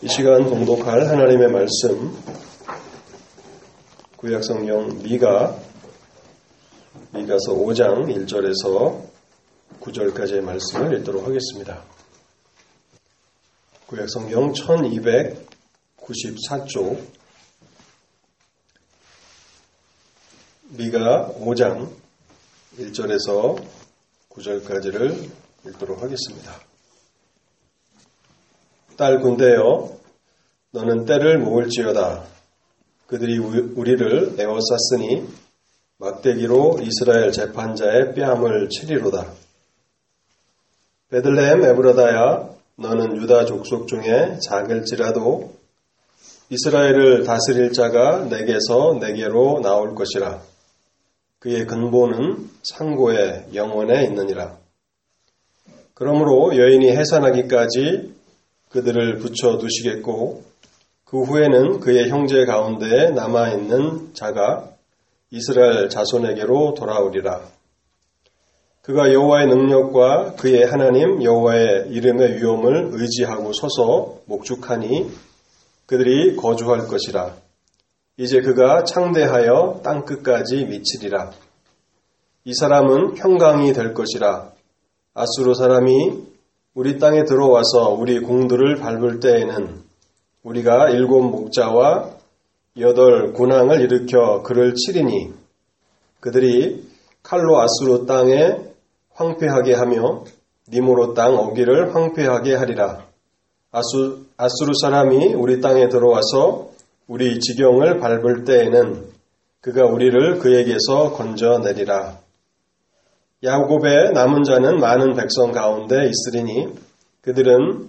이 시간 봉독할 하나님의 말씀 구약성경 미가 미가서 5장 1절에서 9절까지의 말씀을 읽도록 하겠습니다. 구약성경 1294쪽 미가 5장 1절에서 9절까지를 읽도록 하겠습니다. 딸 군대여 너는 때를 모을지어다. 그들이 우리를 에워쌌으니 막대기로 이스라엘 재판자의 뺨을 치리로다. 베들레헴 에브라다야 너는 유다 족속 중에 작을지라도 이스라엘을 다스릴 자가 내게서 내게로 나올 것이라. 그의 근본은 상고의 영원에 있느니라. 그러므로 여인이 해산하기까지 그들을 붙여 두시겠고 그 후에는 그의 형제 가운데 남아 있는 자가 이스라엘 자손에게로 돌아오리라. 그가 여호와의 능력과 그의 하나님 여호와의 이름의 위엄을 의지하고 서서 목축하니 그들이 거주할 것이라. 이제 그가 창대하여 땅 끝까지 미치리라. 이 사람은 평강이 될 것이라. 아수르 사람이 우리 땅에 들어와서 우리 공들을 밟을 때에는 우리가 일곱 목자와 여덟 군왕을 일으켜 그를 치리니 그들이 칼로 아수르 땅에 황폐하게 하며 니모로 땅 어기를 황폐하게 하리라. 아수, 아수르 사람이 우리 땅에 들어와서 우리 지경을 밟을 때에는 그가 우리를 그에게서 건져내리라. 야곱의 남은 자는 많은 백성 가운데 있으리니 그들은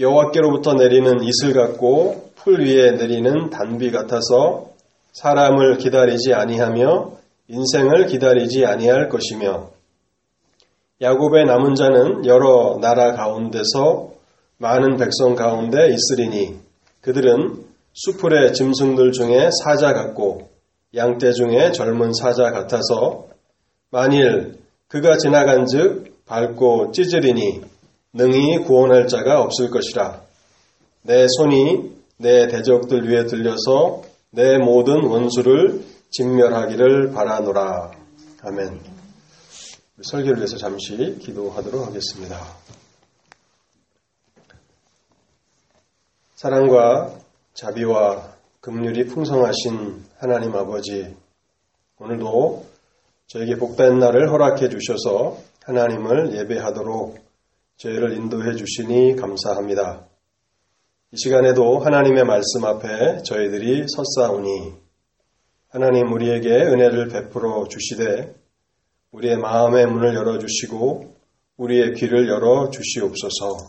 여호와께로부터 내리는 이슬 같고 풀 위에 내리는 단비 같아서 사람을 기다리지 아니하며 인생을 기다리지 아니할 것이며 야곱의 남은 자는 여러 나라 가운데서 많은 백성 가운데 있으리니 그들은 수풀의 짐승들 중에 사자 같고 양떼 중에 젊은 사자 같아서 만일 그가 지나간 즉 밟고 찢으리니 능히 구원할 자가 없을 것이라. 내 손이 내 대적들 위에 들려서 내 모든 원수를 진멸하기를 바라노라. 아멘. 설교를 위해서 잠시 기도하도록 하겠습니다. 사랑과 자비와 긍휼이 풍성하신 하나님 아버지, 오늘도 저에게 복된 날을 허락해 주셔서 하나님을 예배하도록 저희를 인도해 주시니 감사합니다. 이 시간에도 하나님의 말씀 앞에 저희들이 섰사오니 하나님 우리에게 은혜를 베풀어 주시되 우리의 마음의 문을 열어 주시고 우리의 귀를 열어 주시옵소서.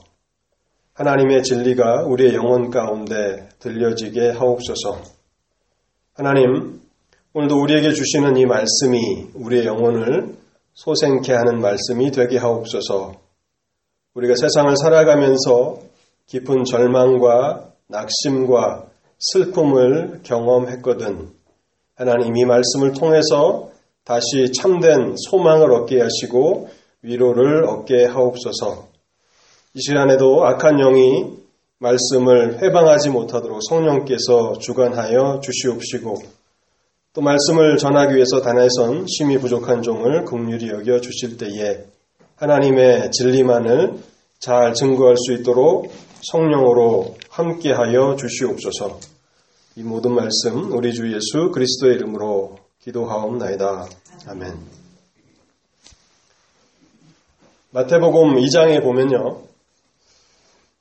하나님의 진리가 우리의 영혼 가운데 들려지게 하옵소서. 하나님, 오늘도 우리에게 주시는 이 말씀이 우리의 영혼을 소생케 하는 말씀이 되게 하옵소서. 우리가 세상을 살아가면서 깊은 절망과 낙심과 슬픔을 경험했거든. 하나님 이 말씀을 통해서 다시 참된 소망을 얻게 하시고 위로를 얻게 하옵소서. 이 시간에도 악한 영이 말씀을 해방하지 못하도록 성령께서 주관하여 주시옵시고 또 말씀을 전하기 위해서 단에선 심히 부족한 종을 긍휼히 여겨 주실 때에 하나님의 진리만을 잘 증거할 수 있도록 성령으로 함께하여 주시옵소서. 이 모든 말씀 우리 주 예수 그리스도의 이름으로 기도하옵나이다. 아멘. 마태복음 2장에 보면요.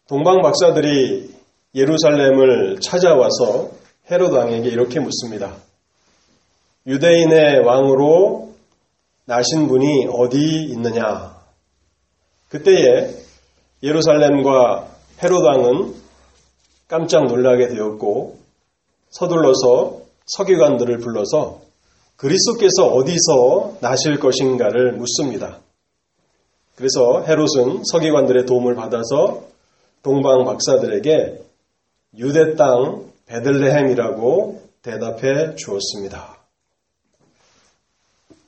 동방 박사들이 예루살렘을 찾아와서 헤로드 왕에게 이렇게 묻습니다. 유대인의 왕으로 나신 분이 어디 있느냐? 그때에 예루살렘과 헤롯 왕은 깜짝 놀라게 되었고 서둘러서 서기관들을 불러서 그리스도께서 어디서 나실 것인가를 묻습니다. 그래서 헤롯은 서기관들의 도움을 받아서 동방 박사들에게 유대 땅 베들레헴이라고 대답해 주었습니다.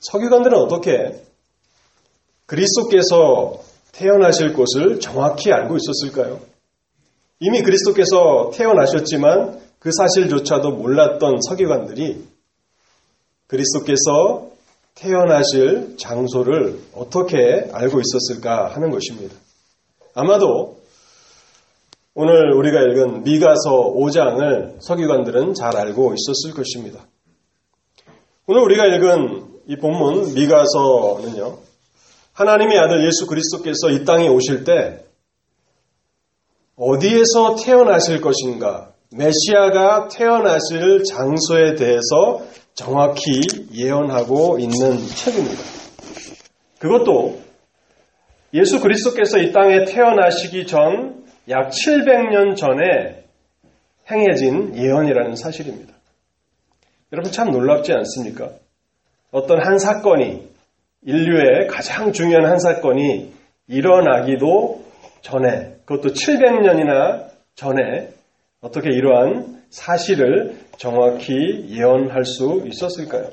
서기관들은 어떻게 그리스도께서 태어나실 곳을 정확히 알고 있었을까요? 이미 그리스도께서 태어나셨지만 그 사실조차도 몰랐던 서기관들이 그리스도께서 태어나실 장소를 어떻게 알고 있었을까 하는 것입니다. 아마도 오늘 우리가 읽은 미가서 5장을 서기관들은 잘 알고 있었을 것입니다. 오늘 우리가 읽은 이 본문 미가서는요. 하나님의 아들 예수 그리스도께서 이 땅에 오실 때 어디에서 태어나실 것인가, 메시아가 태어나실 장소에 대해서 정확히 예언하고 있는 책입니다. 그것도 예수 그리스도께서 이 땅에 태어나시기 전 약 700년 전에 행해진 예언이라는 사실입니다. 여러분 참 놀랍지 않습니까? 어떤 한 사건이 인류의 가장 중요한 한 사건이 일어나기도 전에 그것도 700년이나 전에 어떻게 이러한 사실을 정확히 예언할 수 있었을까요?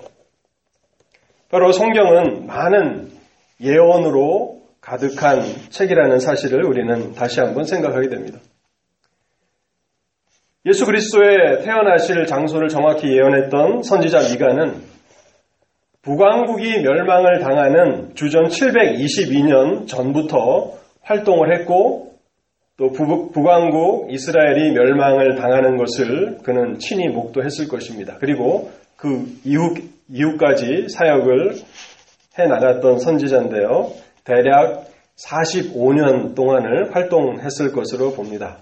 바로 성경은 많은 예언으로 가득한 책이라는 사실을 우리는 다시 한번 생각하게 됩니다. 예수 그리스도의 태어나실 장소를 정확히 예언했던 선지자 미가는 북왕국이 멸망을 당하는 주전 722년 전부터 활동을 했고 또 북왕국 이스라엘이 멸망을 당하는 것을 그는 친히 목도했을 것입니다. 그리고 그 이후, 이후까지 사역을 해 나갔던 선지자인데요. 대략 45년 동안을 활동했을 것으로 봅니다.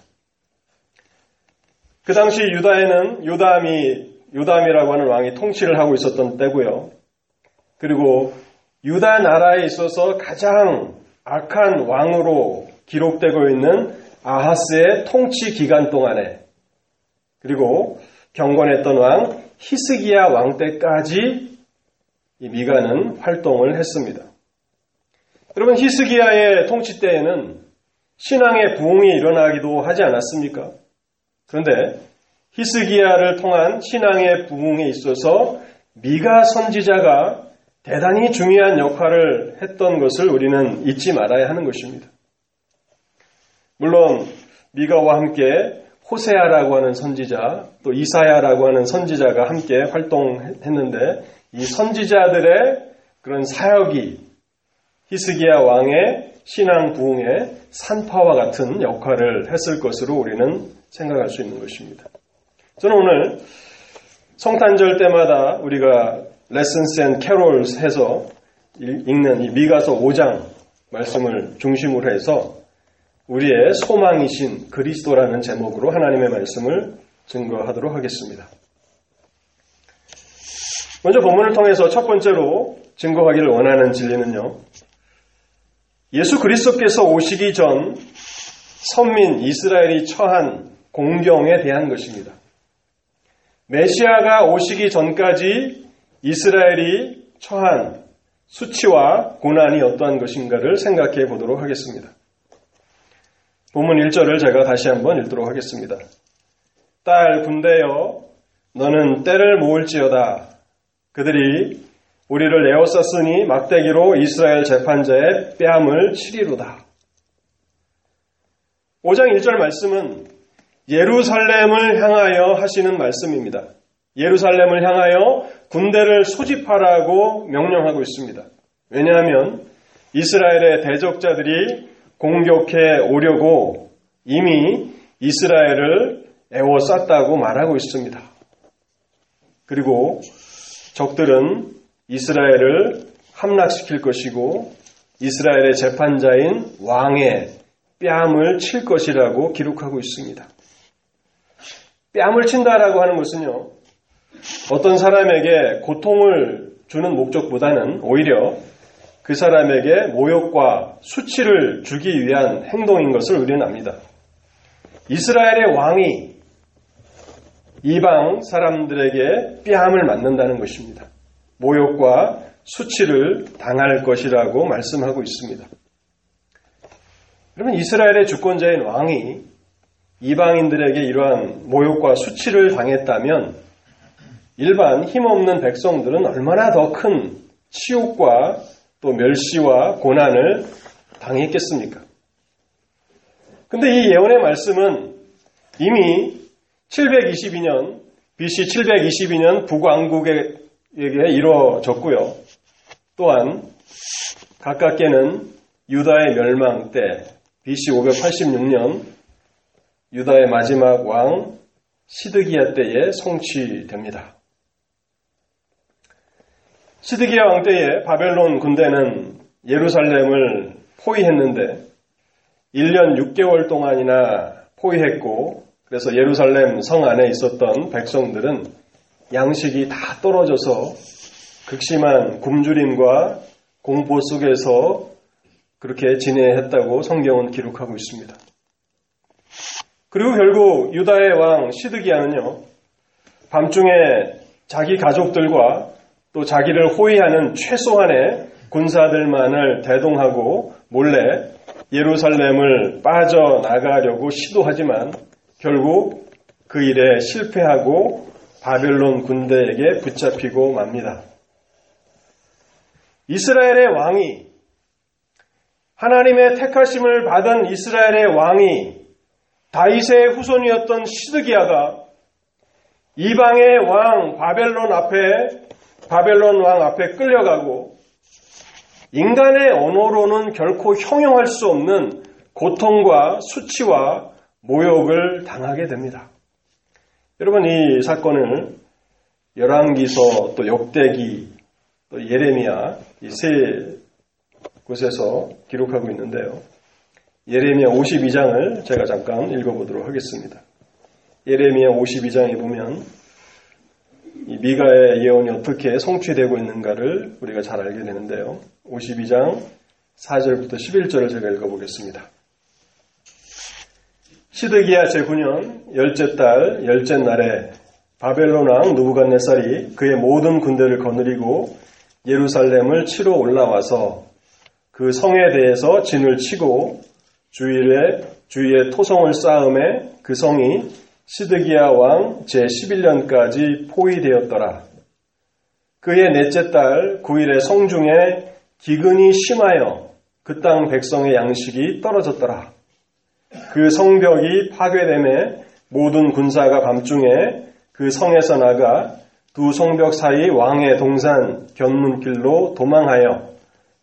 그 당시 유다에는 요담이 요담이라고 하는 왕이 통치를 하고 있었던 때고요. 그리고 유다 나라에 있어서 가장 악한 왕으로 기록되고 있는 아하스의 통치 기간 동안에 그리고 경건했던 왕 히스기야 왕 때까지 이 미가는 활동을 했습니다. 여러분 히스기야의 통치 때에는 신앙의 부흥이 일어나기도 하지 않았습니까? 그런데 히스기야를 통한 신앙의 부흥에 있어서 미가 선지자가 대단히 중요한 역할을 했던 것을 우리는 잊지 말아야 하는 것입니다. 물론 미가와 함께 호세아라고 하는 선지자 또 이사야라고 하는 선지자가 함께 활동했는데 이 선지자들의 그런 사역이 히스기야 왕의 신앙 부흥의 산파와 같은 역할을 했을 것으로 우리는 생각할 수 있는 것입니다. 저는 오늘 성탄절 때마다 우리가 Lessons and Carols 해서 읽는 이 미가서 5장 말씀을 중심으로 해서 우리의 소망이신 그리스도라는 제목으로 하나님의 말씀을 증거하도록 하겠습니다. 먼저 본문을 통해서 첫 번째로 증거하기를 원하는 진리는요. 예수 그리스도께서 오시기 전 선민 이스라엘이 처한 공경에 대한 것입니다. 메시아가 오시기 전까지 이스라엘이 처한 수치와 고난이 어떠한 것인가를 생각해 보도록 하겠습니다. 본문 1절을 제가 다시 한번 읽도록 하겠습니다. 딸 군대여 너는 때를 모을지어다. 그들이 우리를 에워쌌으니 막대기로 이스라엘 재판자의 뺨을 치리로다. 5장 1절 말씀은 예루살렘을 향하여 하시는 말씀입니다. 예루살렘을 향하여 군대를 소집하라고 명령하고 있습니다. 왜냐하면 이스라엘의 대적자들이 공격해 오려고 이미 이스라엘을 애워쌌다고 말하고 있습니다. 그리고 적들은 이스라엘을 함락시킬 것이고 이스라엘의 재판자인 왕의 뺨을 칠 것이라고 기록하고 있습니다. 뺨을 친다라고 하는 것은요, 어떤 사람에게 고통을 주는 목적보다는 오히려 그 사람에게 모욕과 수치를 주기 위한 행동인 것을 우리는 압니다. 이스라엘의 왕이 이방 사람들에게 뺨을 맞는다는 것입니다. 모욕과 수치를 당할 것이라고 말씀하고 있습니다. 그러면 이스라엘의 주권자인 왕이 이방인들에게 이러한 모욕과 수치를 당했다면 일반 힘없는 백성들은 얼마나 더 큰 치욕과 또 멸시와 고난을 당했겠습니까? 근데 이 예언의 말씀은 이미 722년, BC 722년 북왕국에게 이루어졌고요. 또한 가깝게는 유다의 멸망 때 BC 586년 유다의 마지막 왕 시드기야 때에 성취됩니다. 시드기야 왕 때에 바벨론 군대는 예루살렘을 포위했는데 1년 6개월 동안이나 포위했고 그래서 예루살렘 성 안에 있었던 백성들은 양식이 다 떨어져서 극심한 굶주림과 공포 속에서 그렇게 지내했다고 성경은 기록하고 있습니다. 그리고 결국 유다의 왕 시드기야는요, 밤중에 자기 가족들과 또 자기를 호위하는 최소한의 군사들만을 대동하고 몰래 예루살렘을 빠져나가려고 시도하지만 결국 그 일에 실패하고 바벨론 군대에게 붙잡히고 맙니다. 이스라엘의 왕이 하나님의 택하심을 받은 이스라엘의 왕이 다윗의 후손이었던 시드기야가 이방의 왕 바벨론 앞에 바벨론 왕 앞에 끌려가고 인간의 언어로는 결코 형용할 수 없는 고통과 수치와 모욕을 당하게 됩니다. 여러분 이 사건을 열왕기서 또 역대기 또 예레미야 이 세 곳에서 기록하고 있는데요. 예레미야 52장을 제가 잠깐 읽어보도록 하겠습니다. 예레미야 52장에 보면 이 미가의 예언이 어떻게 성취되고 있는가를 우리가 잘 알게 되는데요. 52장 4절부터 11절을 제가 읽어보겠습니다. 시드기야 제9년 열째 달 열째 날에 바벨론 왕 누부갓네살이 그의 모든 군대를 거느리고 예루살렘을 치러 올라와서 그 성에 대해서 진을 치고 주위에 주위에 토성을 쌓음에 그 성이 시드기야 왕 제11년까지 포위되었더라. 그의 넷째 달 9일에 성중에 기근이 심하여 그 땅 백성의 양식이 떨어졌더라. 그 성벽이 파괴됨에 모든 군사가 밤중에 그 성에서 나가 두 성벽 사이 왕의 동산 견문길로 도망하여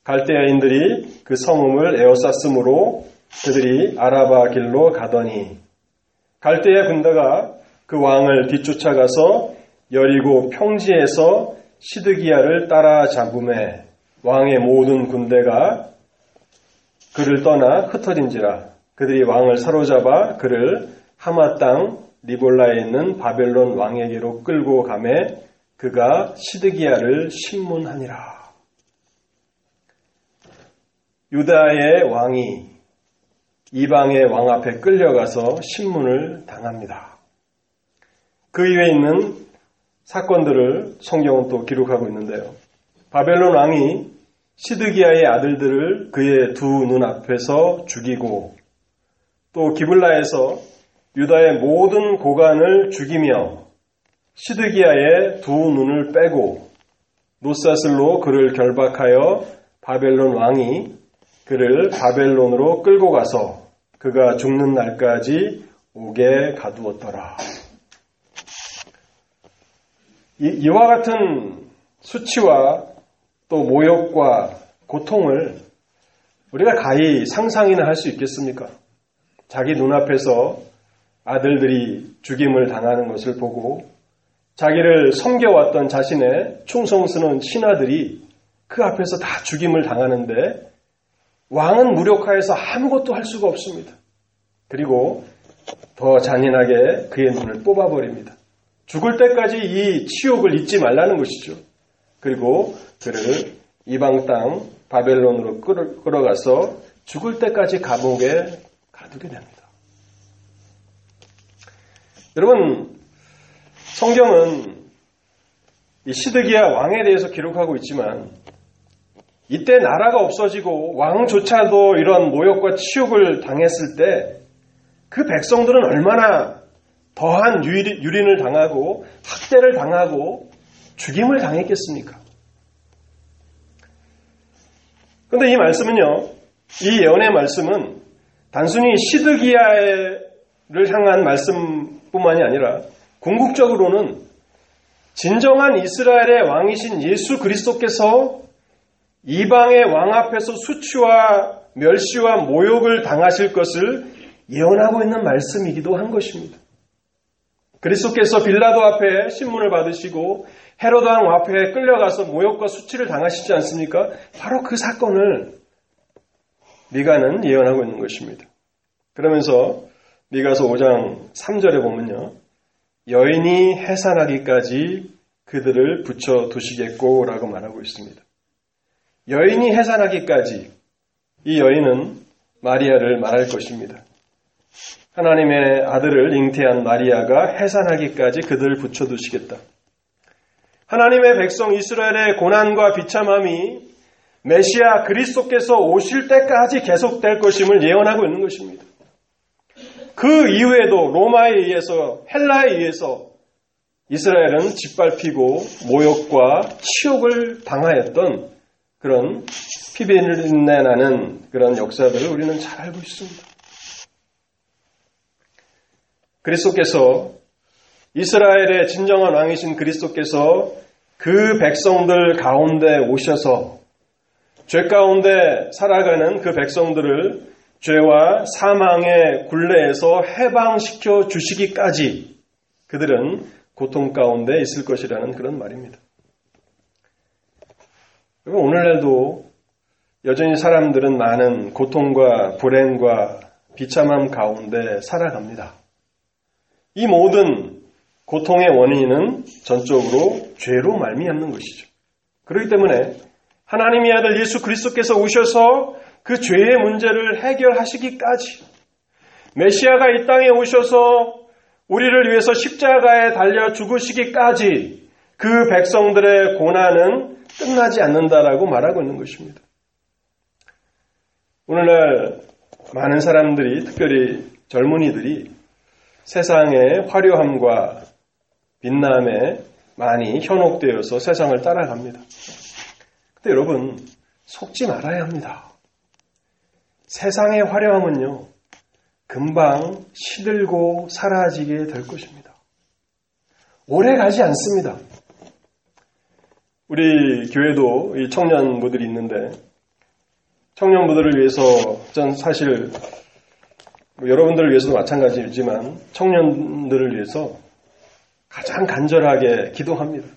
갈대아인들이 그 성음을 에워쌌으므로 그들이 아라바 길로 가더니 갈대아 군대가 그 왕을 뒤쫓아가서 여리고 평지에서 시드기야를 따라잡음에 왕의 모든 군대가 그를 떠나 흩어진지라 그들이 왕을 사로잡아 그를 하마 땅 리볼라에 있는 바벨론 왕에게로 끌고 가매 그가 시드기야를 신문하니라. 유다의 왕이 이방의 왕 앞에 끌려가서 신문을 당합니다. 그 이외에 있는 사건들을 성경은 또 기록하고 있는데요. 바벨론 왕이 시드기야의 아들들을 그의 두 눈앞에서 죽이고 또 기블라에서 유다의 모든 고관을 죽이며 시드기야의 두 눈을 빼고 노사슬로 그를 결박하여 바벨론 왕이 그를 바벨론으로 끌고 가서 그가 죽는 날까지 옥에 가두었더라. 이, 와 같은 수치와 또 모욕과 고통을 우리가 가히 상상이나 할 수 있겠습니까? 자기 눈앞에서 아들들이 죽임을 당하는 것을 보고 자기를 섬겨왔던 자신의 충성스러운 신하들이 그 앞에서 다 죽임을 당하는데 왕은 무력화해서 아무것도 할 수가 없습니다. 그리고 더 잔인하게 그의 눈을 뽑아버립니다. 죽을 때까지 이 치욕을 잊지 말라는 것이죠. 그리고 그를 이방 땅 바벨론으로 끌어가서 죽을 때까지 감옥에 가두게 됩니다. 여러분, 성경은 이 시드기야 왕에 대해서 기록하고 있지만 이때 나라가 없어지고 왕조차도 이런 모욕과 치욕을 당했을 때 그 백성들은 얼마나 더한 유린을 당하고 학대를 당하고 죽임을 당했겠습니까? 그런데 이 말씀은요, 이 예언의 말씀은 단순히 시드기야의 향한 말씀뿐만이 아니라 궁극적으로는 진정한 이스라엘의 왕이신 예수 그리스도께서 이방의 왕 앞에서 수치와 멸시와 모욕을 당하실 것을 예언하고 있는 말씀이기도 한 것입니다. 그리스도께서 빌라도 앞에 신문을 받으시고 헤로드 왕 앞에 끌려가서 모욕과 수치를 당하시지 않습니까? 바로 그 사건을 미가는 예언하고 있는 것입니다. 그러면서 미가서 5장 3절에 보면요. 여인이 해산하기까지 그들을 붙여 두시겠고 라고 말하고 있습니다. 여인이 해산하기까지 이 여인은 마리아를 말할 것입니다. 하나님의 아들을 잉태한 마리아가 해산하기까지 그들을 붙여두시겠다. 하나님의 백성 이스라엘의 고난과 비참함이 메시아 그리스도께서 오실 때까지 계속될 것임을 예언하고 있는 것입니다. 그 이후에도 로마에 의해서 헬라에 의해서 이스라엘은 짓밟히고 모욕과 치욕을 당하였던 그런 피비린내 나는 그런 역사들을 우리는 잘 알고 있습니다. 그리스도께서 이스라엘의 진정한 왕이신 그리스도께서 그 백성들 가운데 오셔서 죄 가운데 살아가는 그 백성들을 죄와 사망의 굴레에서 해방시켜 주시기까지 그들은 고통 가운데 있을 것이라는 그런 말입니다. 그리고 오늘날도 여전히 사람들은 많은 고통과 불행과 비참함 가운데 살아갑니다. 이 모든 고통의 원인은 전적으로 죄로 말미암는 것이죠. 그렇기 때문에 하나님의 아들 예수 그리스도께서 오셔서 그 죄의 문제를 해결하시기까지 메시아가 이 땅에 오셔서 우리를 위해서 십자가에 달려 죽으시기까지 그 백성들의 고난은 끝나지 않는다라고 말하고 있는 것입니다. 오늘날 많은 사람들이 특별히 젊은이들이 세상의 화려함과 빛남에 많이 현혹되어서 세상을 따라갑니다. 근데 여러분, 속지 말아야 합니다. 세상의 화려함은요, 금방 시들고 사라지게 될 것입니다. 오래 가지 않습니다. 우리 교회도 이 청년부들이 있는데, 청년부들을 위해서 전 사실 뭐 여러분들을 위해서도 마찬가지지만 청년들을 위해서 가장 간절하게 기도합니다.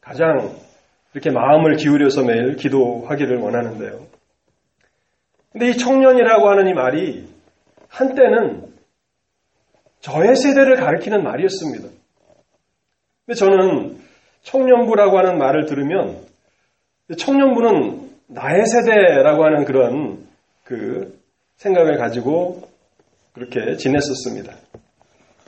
가장 이렇게 마음을 기울여서 매일 기도하기를 원하는데요. 근데 이 청년이라고 하는 이 말이 한때는 저의 세대를 가리키는 말이었습니다. 근데 저는 청년부라고 하는 말을 들으면 청년부는 나의 세대라고 하는 그런 그 생각을 가지고 그렇게 지냈었습니다.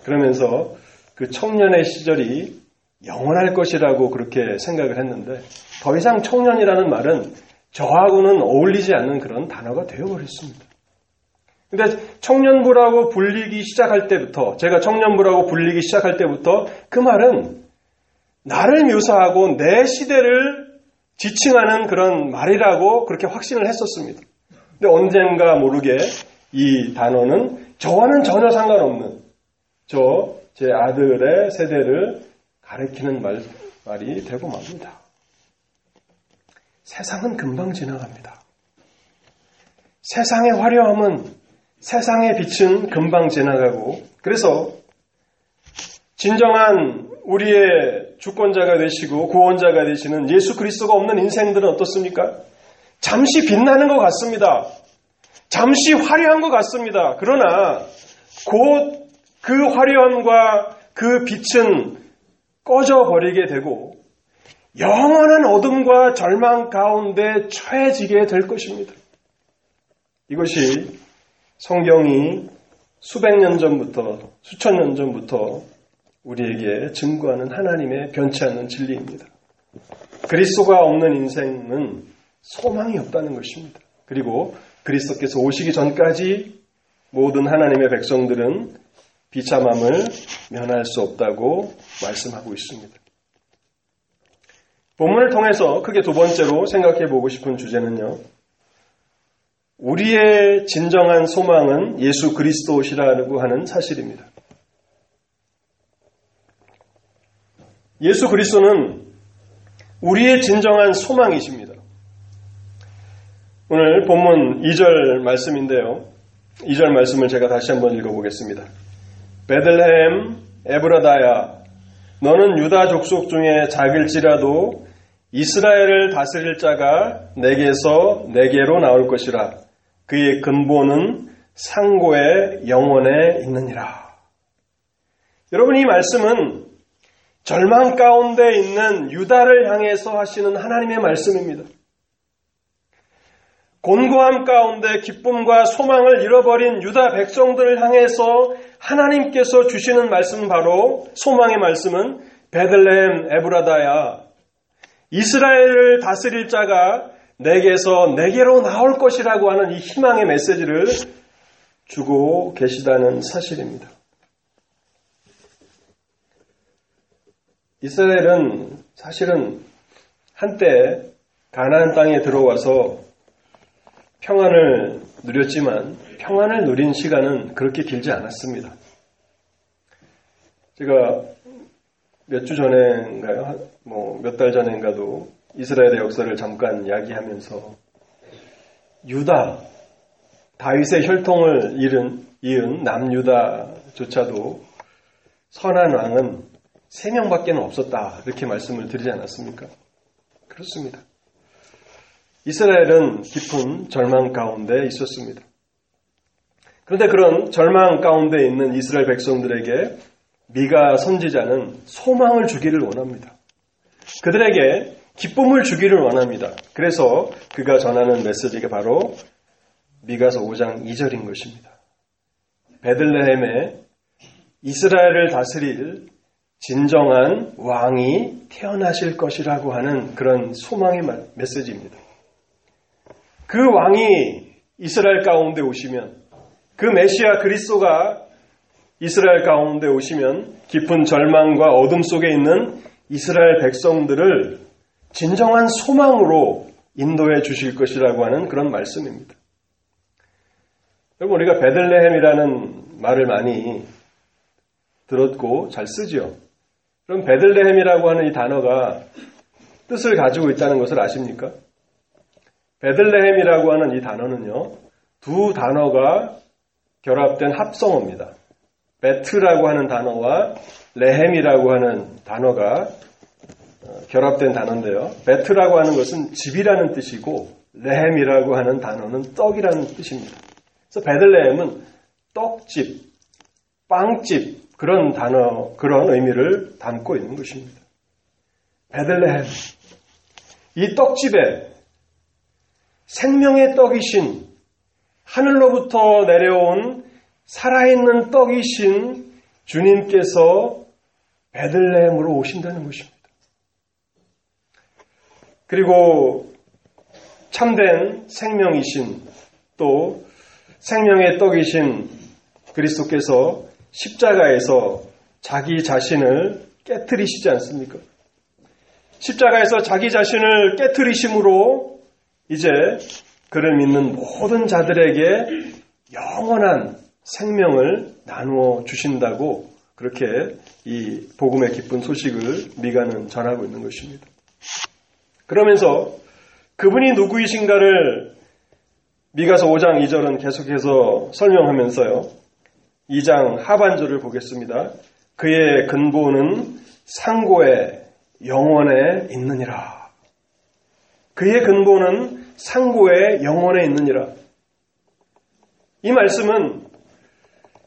그러면서 그 청년의 시절이 영원할 것이라고 그렇게 생각을 했는데 더 이상 청년이라는 말은 저하고는 어울리지 않는 그런 단어가 되어버렸습니다. 근데 청년부라고 불리기 시작할 때부터 제가 청년부라고 불리기 시작할 때부터 그 말은 나를 묘사하고 내 시대를 지칭하는 그런 말이라고 그렇게 확신을 했었습니다. 근데 언젠가 모르게 이 단어는 저와는 전혀 상관없는 저 제 아들의 세대를 가리키는 말, 말이 되고 맙니다. 세상은 금방 지나갑니다. 세상의 화려함은 세상의 빛은 금방 지나가고 그래서 진정한 우리의 주권자가 되시고 구원자가 되시는 예수 그리스도가 없는 인생들은 어떻습니까? 잠시 빛나는 것 같습니다. 잠시 화려한 것 같습니다. 그러나 곧 그 화려함과 그 빛은 꺼져버리게 되고 영원한 어둠과 절망 가운데 처해지게 될 것입니다. 이것이 성경이 수백 년 전부터, 수천 년 전부터 우리에게 증거하는 하나님의 변치 않는 진리입니다. 그리스도가 없는 인생은 소망이 없다는 것입니다. 그리고 그리스도께서 오시기 전까지 모든 하나님의 백성들은 비참함을 면할 수 없다고 말씀하고 있습니다. 본문을 통해서 크게 두 번째로 생각해 보고 싶은 주제는요. 우리의 진정한 소망은 예수 그리스도시라고 하는 사실입니다. 예수 그리스도는 우리의 진정한 소망이십니다. 오늘 본문 2절 말씀인데요. 2절 말씀을 제가 다시 한번 읽어보겠습니다. 베들레헴 에브라다야 너는 유다 족속 중에 작을지라도 이스라엘을 다스릴 자가 내게서 내게로 나올 것이라 그의 근본은 상고의 영혼에 있느니라. 여러분 이 말씀은 절망 가운데 있는 유다를 향해서 하시는 하나님의 말씀입니다. 곤고함 가운데 기쁨과 소망을 잃어버린 유다 백성들을 향해서 하나님께서 주시는 말씀은 바로 소망의 말씀은 베들레헴 에브라다야 이스라엘을 다스릴 자가 내게서 내게로 나올 것이라고 하는 이 희망의 메시지를 주고 계시다는 사실입니다. 이스라엘은 사실은 한때 가나안 땅에 들어와서 평안을 누렸지만 평안을 누린 시간은 그렇게 길지 않았습니다. 제가 몇 주 전인가요? 뭐 몇 달 전인가도 이스라엘의 역사를 잠깐 이야기하면서 유다 다윗의 혈통을 잃은 이은 남유다조차도 선한 왕은 세 명밖에 없었다 이렇게 말씀을 드리지 않았습니까? 그렇습니다. 이스라엘은 깊은 절망 가운데 있었습니다. 그런데 그런 절망 가운데 있는 이스라엘 백성들에게 미가 선지자는 소망을 주기를 원합니다. 그들에게 기쁨을 주기를 원합니다. 그래서 그가 전하는 메시지가 바로 미가서 5장 2절인 것입니다. 베들레헴에 이스라엘을 다스릴 진정한 왕이 태어나실 것이라고 하는 그런 소망의 메시지입니다. 그 왕이 이스라엘 가운데 오시면 그 메시아 그리스도가 이스라엘 가운데 오시면 깊은 절망과 어둠 속에 있는 이스라엘 백성들을 진정한 소망으로 인도해 주실 것이라고 하는 그런 말씀입니다. 여러분 우리가 베들레헴이라는 말을 많이 들었고 잘 쓰죠. 그럼 베들레헴이라고 하는 이 단어가 뜻을 가지고 있다는 것을 아십니까? 베들레헴이라고 하는 이 단어는요, 두 단어가 결합된 합성어입니다. 베트라고 하는 단어와 레헴이라고 하는 단어가 어, 결합된 단어인데요. 베트라고 하는 것은 집이라는 뜻이고 레헴이라고 하는 단어는 떡이라는 뜻입니다. 그래서 베들레헴은 떡집, 빵집 그런 단어 그런 의미를 담고 있는 것입니다. 베들레헴 이 떡집에 생명의 떡이신 하늘로부터 내려온 살아있는 떡이신 주님께서 베들레헴으로 오신다는 것입니다. 그리고 참된 생명이신 또 생명의 떡이신 그리스도께서 십자가에서 자기 자신을 깨뜨리시지 않습니까? 십자가에서 자기 자신을 깨뜨리심으로 이제 그를 믿는 모든 자들에게 영원한 생명을 나누어 주신다고 그렇게 이 복음의 기쁜 소식을 미가는 전하고 있는 것입니다. 그러면서 그분이 누구이신가를 미가서 5장 2절은 계속해서 설명하면서요. 2장 하반절을 보겠습니다. 그의 근본은 상고의 영원에 있느니라. 그의 근본은 상고의 영원에 있느니라. 이 말씀은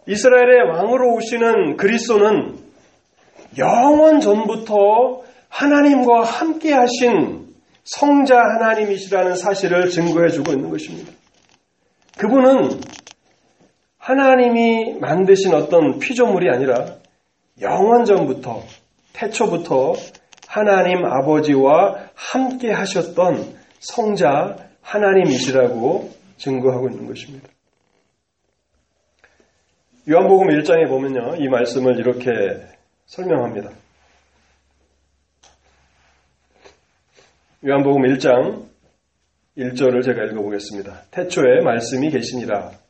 이스라엘의 왕으로 오시는 그리스도는 영원 전부터 하나님과 함께 하신 성자 하나님이시라는 사실을 증거해 주고 있는 것입니다. 그분은 하나님이 만드신 어떤 피조물이 아니라 영원 전부터 태초부터 하나님 아버지와 함께 하셨던 성자 하나님이시라고 증거하고 있는 것입니다. 요한복음 1장에 보면요. 이 말씀을 이렇게 설명합니다. 요한복음 1장 1절을 제가 읽어보겠습니다. 태초에 말씀이 계시니라.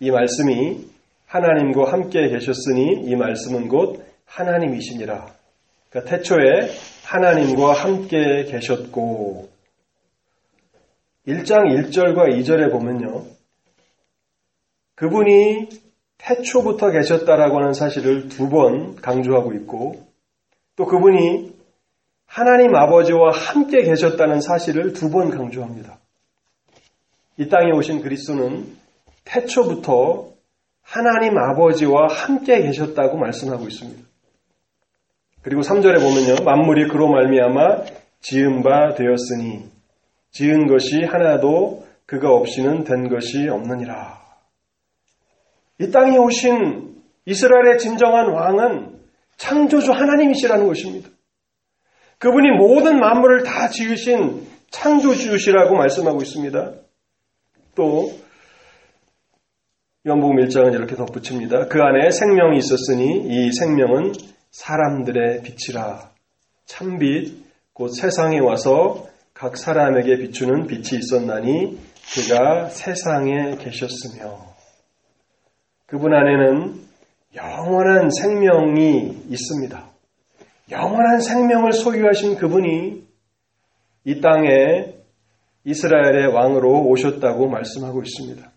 이 말씀이 하나님과 함께 계셨으니 이 말씀은 곧 하나님이시니라. 그러니까 태초에 하나님과 함께 계셨고 1장 1절과 2절에 보면요. 그분이 태초부터 계셨다라고 하는 사실을 두 번 강조하고 있고 또 그분이 하나님 아버지와 함께 계셨다는 사실을 두 번 강조합니다. 이 땅에 오신 그리스도는 태초부터 하나님 아버지와 함께 계셨다고 말씀하고 있습니다. 그리고 3절에 보면요. 만물이 그로 말미암아 지은 바 되었으니 지은 것이 하나도 그가 없이는 된 것이 없느니라. 이 땅에 오신 이스라엘의 진정한 왕은 창조주 하나님이시라는 것입니다. 그분이 모든 만물을 다 지으신 창조주시라고 말씀하고 있습니다. 또 연복음 1장은 이렇게 덧붙입니다. 그 안에 생명이 있었으니 이 생명은 사람들의 빛이라 참빛 곧 세상에 와서 각 사람에게 비추는 빛이 있었나니 그가 세상에 계셨으며 그분 안에는 영원한 생명이 있습니다. 영원한 생명을 소유하신 그분이 이 땅에 이스라엘의 왕으로 오셨다고 말씀하고 있습니다.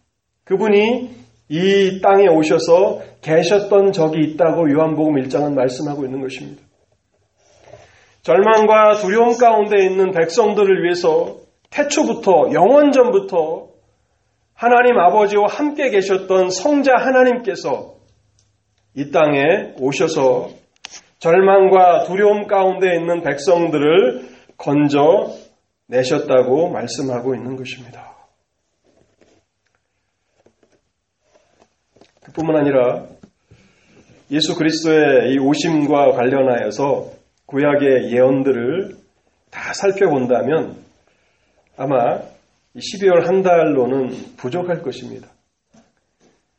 그분이 이 땅에 오셔서 계셨던 적이 있다고 요한복음 1장은 말씀하고 있는 것입니다. 절망과 두려움 가운데 있는 백성들을 위해서 태초부터 영원전부터 하나님 아버지와 함께 계셨던 성자 하나님께서 이 땅에 오셔서 절망과 두려움 가운데 있는 백성들을 건져 내셨다고 말씀하고 있는 것입니다. 뿐만 아니라 예수 그리스도의 이 오심과 관련하여서 구약의 예언들을 다 살펴본다면 아마 12월 한 달로는 부족할 것입니다.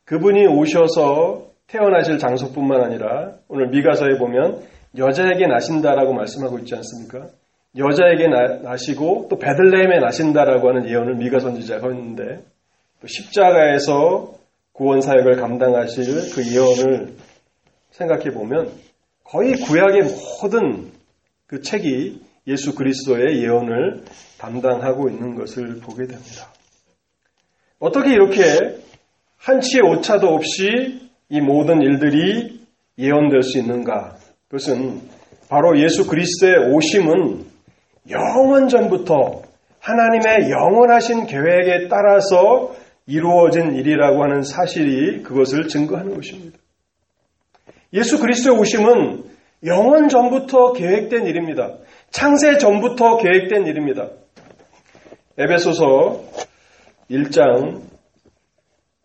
그분이 오셔서 태어나실 장소뿐만 아니라 오늘 미가서에 보면 여자에게 나신다라고 말씀하고 있지 않습니까? 여자에게 나, 시고또 베들레헴에 나신다라고 하는 예언을 미가 선지자가 했는데 또 십자가에서 구원 사역을 감당하실 그 예언을 생각해 보면 거의 구약의 모든 그 책이 예수 그리스도의 예언을 담당하고 있는 것을 보게 됩니다. 어떻게 이렇게 한치의 오차도 없이 이 모든 일들이 예언될 수 있는가? 그것은 바로 예수 그리스도의 오심은 영원 전부터 하나님의 영원하신 계획에 따라서 이루어진 일이라고 하는 사실이 그것을 증거하는 것입니다. 예수 그리스도의 오심은 영원 전부터 계획된 일입니다. 창세 전부터 계획된 일입니다. 에베소서 1장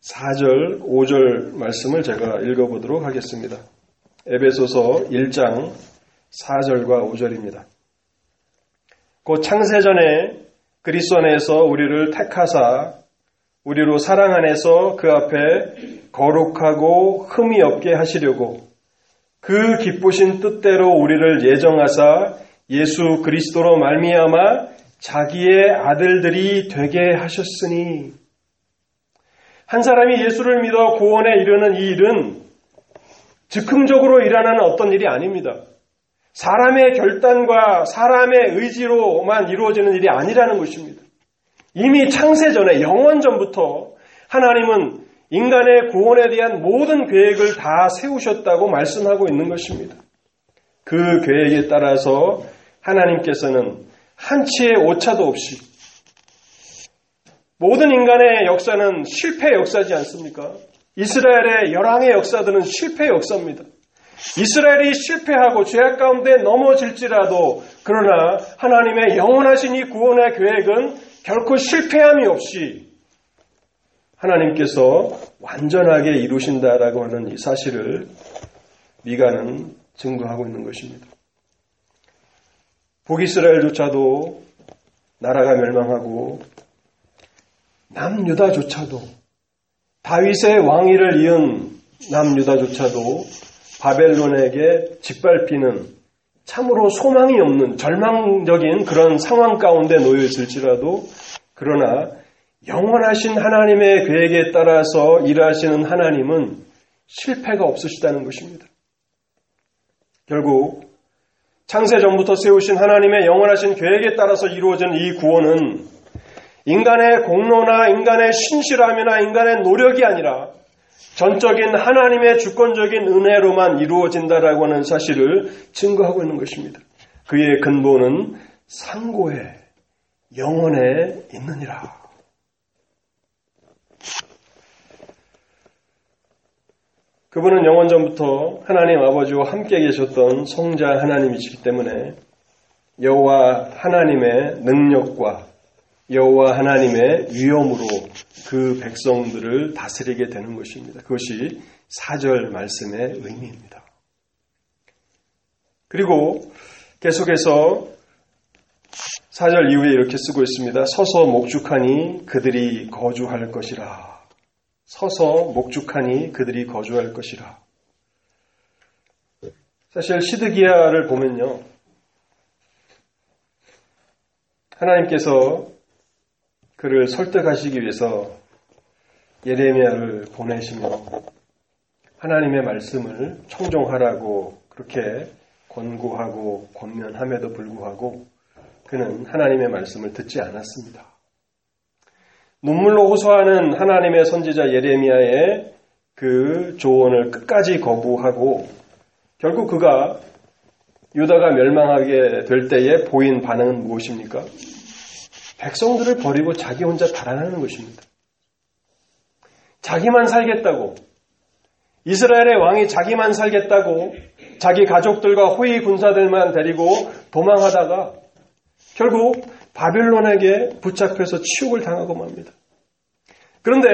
4절, 5절 말씀을 제가 읽어보도록 하겠습니다. 에베소서 1장 4절과 5절입니다. 곧 창세전에 그리스도 안에서 우리를 택하사 우리로 사랑 안에서 그 앞에 거룩하고 흠이 없게 하시려고 그 기쁘신 뜻대로 우리를 예정하사 예수 그리스도로 말미암아 자기의 아들들이 되게 하셨으니 한 사람이 예수를 믿어 구원에 이르는 이 일은 즉흥적으로 일어나는 어떤 일이 아닙니다. 사람의 결단과 사람의 의지로만 이루어지는 일이 아니라는 것입니다. 이미 창세 전에 영원 전부터 하나님은 인간의 구원에 대한 모든 계획을 다 세우셨다고 말씀하고 있는 것입니다. 그 계획에 따라서 하나님께서는 한치의 오차도 없이 모든 인간의 역사는 실패 역사지 않습니까? 이스라엘의 열왕의 역사들은 실패 역사입니다. 이스라엘이 실패하고 죄악 가운데 넘어질지라도 그러나 하나님의 영원하신 이 구원의 계획은 결코 실패함이 없이 하나님께서 완전하게 이루신다라고 하는 이 사실을 미가는 증거하고 있는 것입니다. 북이스라엘조차도 나라가 멸망하고 남유다조차도 다윗의 왕위를 이은 남유다조차도 바벨론에게 짓밟히는 참으로 소망이 없는 절망적인 그런 상황 가운데 놓여 있을지라도 그러나 영원하신 하나님의 계획에 따라서 일하시는 하나님은 실패가 없으시다는 것입니다. 결국 창세 전부터 세우신 하나님의 영원하신 계획에 따라서 이루어진 이 구원은 인간의 공로나 인간의 신실함이나 인간의 노력이 아니라 전적인 하나님의 주권적인 은혜로만 이루어진다라고 하는 사실을 증거하고 있는 것입니다. 그의 근본은 상고에 영원에 있느니라. 그분은 영원 전부터 하나님 아버지와 함께 계셨던 성자 하나님이시기 때문에 여호와 하나님의 능력과 여호와 하나님의 위엄으로 그 백성들을 다스리게 되는 것입니다. 그것이 사절 말씀의 의미입니다. 그리고 계속해서 사절 이후에 이렇게 쓰고 있습니다. 서서 목축하니 그들이 거주할 것이라. 서서 목축하니 그들이 거주할 것이라. 사실 시드기야를 보면요. 하나님께서 그를 설득하시기 위해서 예레미야를 보내시며 하나님의 말씀을 청종하라고 그렇게 권고하고 권면함에도 불구하고 그는 하나님의 말씀을 듣지 않았습니다. 눈물로 호소하는 하나님의 선지자 예레미야의 그 조언을 끝까지 거부하고 결국 그가 유다가 멸망하게 될 때에 보인 반응은 무엇입니까? 백성들을 버리고 자기 혼자 달아나는 것입니다. 자기만 살겠다고 이스라엘의 왕이 자기만 살겠다고 자기 가족들과 호위 군사들만 데리고 도망하다가 결국 바빌론에게 붙잡혀서 치욕을 당하고 맙니다. 그런데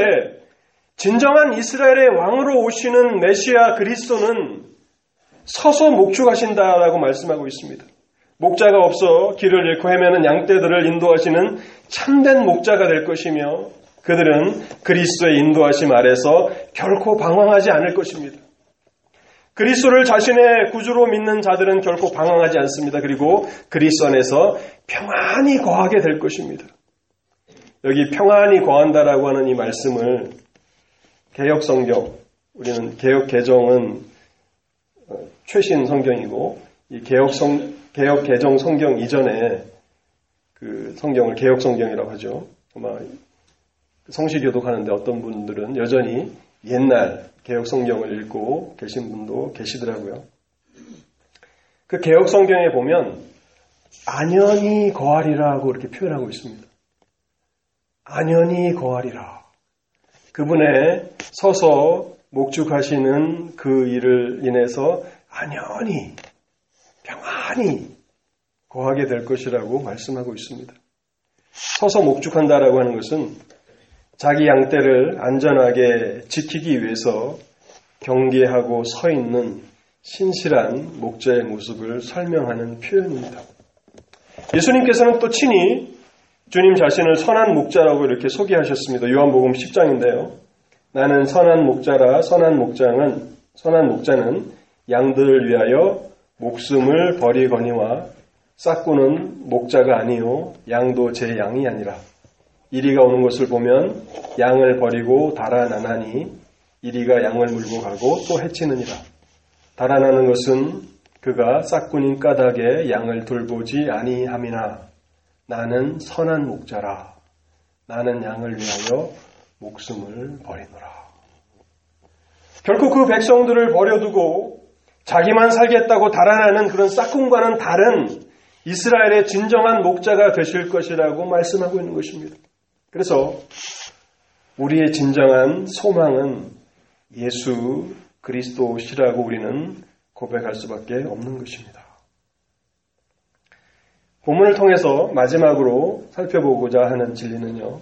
진정한 이스라엘의 왕으로 오시는 메시아 그리스도는 서서 목축하신다라고 말씀하고 있습니다. 목자가 없어 길을 잃고 헤매는 양떼들을 인도하시는 참된 목자가 될 것이며 그들은 그리스도의 인도하심 아래서 결코 방황하지 않을 것입니다. 그리스도를 자신의 구주로 믿는 자들은 결코 방황하지 않습니다. 그리고 그리스도 안에서 평안히 거하게 될 것입니다. 여기 평안히 거한다라고 하는 이 말씀을 개혁 성경, 우리는 개혁 개정은 어, 최신 성경이고 이 개혁 성 개혁 개정 성경 이전에 그 성경을 개혁 성경이라고 하죠. 아마 성시교도 가는데 어떤 분들은 여전히 옛날 개혁 성경을 읽고 계신 분도 계시더라고요. 그 개혁 성경에 보면 안연히 거하리라고 이렇게 표현하고 있습니다. 안연히 거하리라. 그분의 서서 목축하시는 그 일을 인해서 안연히 평안히 거하게 될 것이라고 말씀하고 있습니다. 서서 목축한다라고 하는 것은 자기 양떼를 안전하게 지키기 위해서 경계하고 서 있는 신실한 목자의 모습을 설명하는 표현입니다. 예수님께서는 또 친히 주님 자신을 선한 목자라고 이렇게 소개하셨습니다. 요한복음 10장인데요. 나는 선한 목자라 선한 목장은 선한 목자는 양들을 위하여 목숨을 버리거니와 싹구는 목자가 아니요 양도 제 양이 아니라 이리가 오는 것을 보면 양을 버리고 달아나나니 이리가 양을 물고 가고 또 해치느니라. 달아나는 것은 그가 싹군인 까닭에 양을 돌보지 아니함이나 나는 선한 목자라. 나는 양을 위하여 목숨을 버리노라. 결코 그 백성들을 버려두고 자기만 살겠다고 달아나는 그런 싹군과는 다른 이스라엘의 진정한 목자가 되실 것이라고 말씀하고 있는 것입니다. 그래서 우리의 진정한 소망은 예수 그리스도시라고 우리는 고백할 수밖에 없는 것입니다. 본문을 통해서 마지막으로 살펴보고자 하는 진리는요.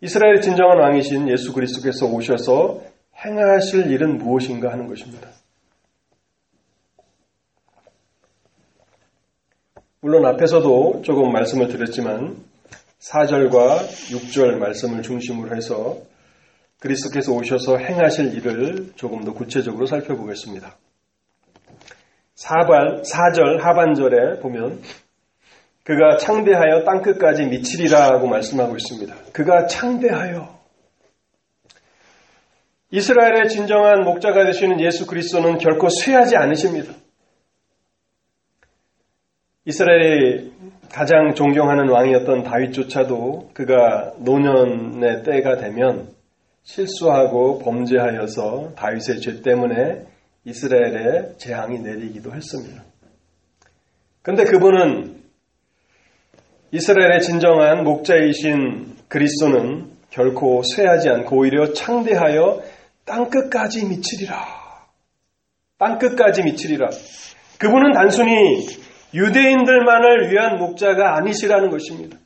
이스라엘의 진정한 왕이신 예수 그리스도께서 오셔서 행하실 일은 무엇인가 하는 것입니다. 물론 앞에서도 조금 말씀을 드렸지만 4절과 6절 말씀을 중심으로 해서 그리스도께서 오셔서 행하실 일을 조금 더 구체적으로 살펴보겠습니다. 4발, 4절 하반절에 보면 그가 창대하여 땅끝까지 미치리라고 말씀하고 있습니다. 그가 창대하여 이스라엘의 진정한 목자가 되시는 예수 그리스도는 결코 쇠하지 않으십니다. 이스라엘이 가장 존경하는 왕이었던 다윗조차도 그가 노년의 때가 되면 실수하고 범죄하여서 다윗의 죄 때문에 이스라엘에 재앙이 내리기도 했습니다. 근데 그분은 이스라엘의 진정한 목자이신 그리스도는 결코 쇠하지 않고 오히려 창대하여 땅 끝까지 미치리라. 땅 끝까지 미치리라. 그분은 단순히 유대인들만을 위한 목자가 아니시라는 것입니다.